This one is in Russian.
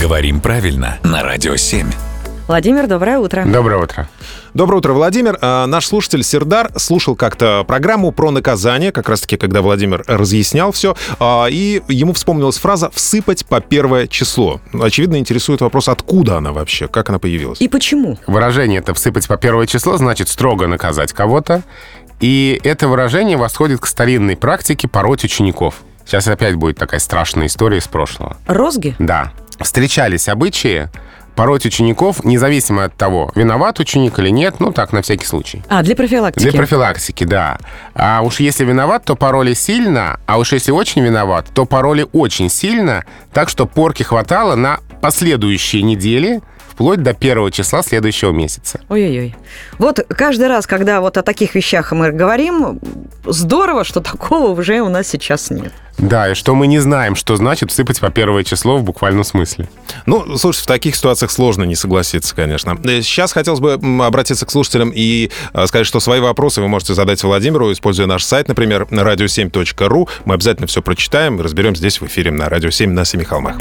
Говорим правильно на Радио 7. Владимир, доброе утро. Доброе утро. Доброе утро, Владимир. А, Наш слушатель Сердар слушал как-то программу про наказание, как раз-таки, когда Владимир разъяснял все, и ему вспомнилась фраза «всыпать по первое число». Очевидно, интересует вопрос, откуда она вообще, как она появилась. И почему? Выражение это «всыпать по первое число» значит строго наказать кого-то. И это выражение восходит к старинной практике пороть учеников. Сейчас опять будет такая страшная история из прошлого. Розги? Да. Встречались обычаи пороть учеников, независимо от того, виноват ученик или нет, ну так, на всякий случай. А, для профилактики. Для профилактики, да. А уж если виноват, то пароли сильно, а уж если очень виноват, то пароли очень сильно, так что порки хватало на последующие недели, вплоть до первого числа следующего месяца. Ой-ой-ой. Вот каждый раз, когда вот о таких вещах мы говорим, здорово, что такого уже у нас сейчас нет. Да, и что мы не знаем, что значит всыпать по первое число в буквальном смысле. Ну, слушай, в таких ситуациях сложно не согласиться, конечно. Э, Сейчас хотелось бы обратиться к слушателям и э, сказать, что свои вопросы вы можете задать Владимиру, используя наш сайт, например, radio7.ru. Мы обязательно все прочитаем и разберем здесь в эфире на Радио 7 на Семи холмах.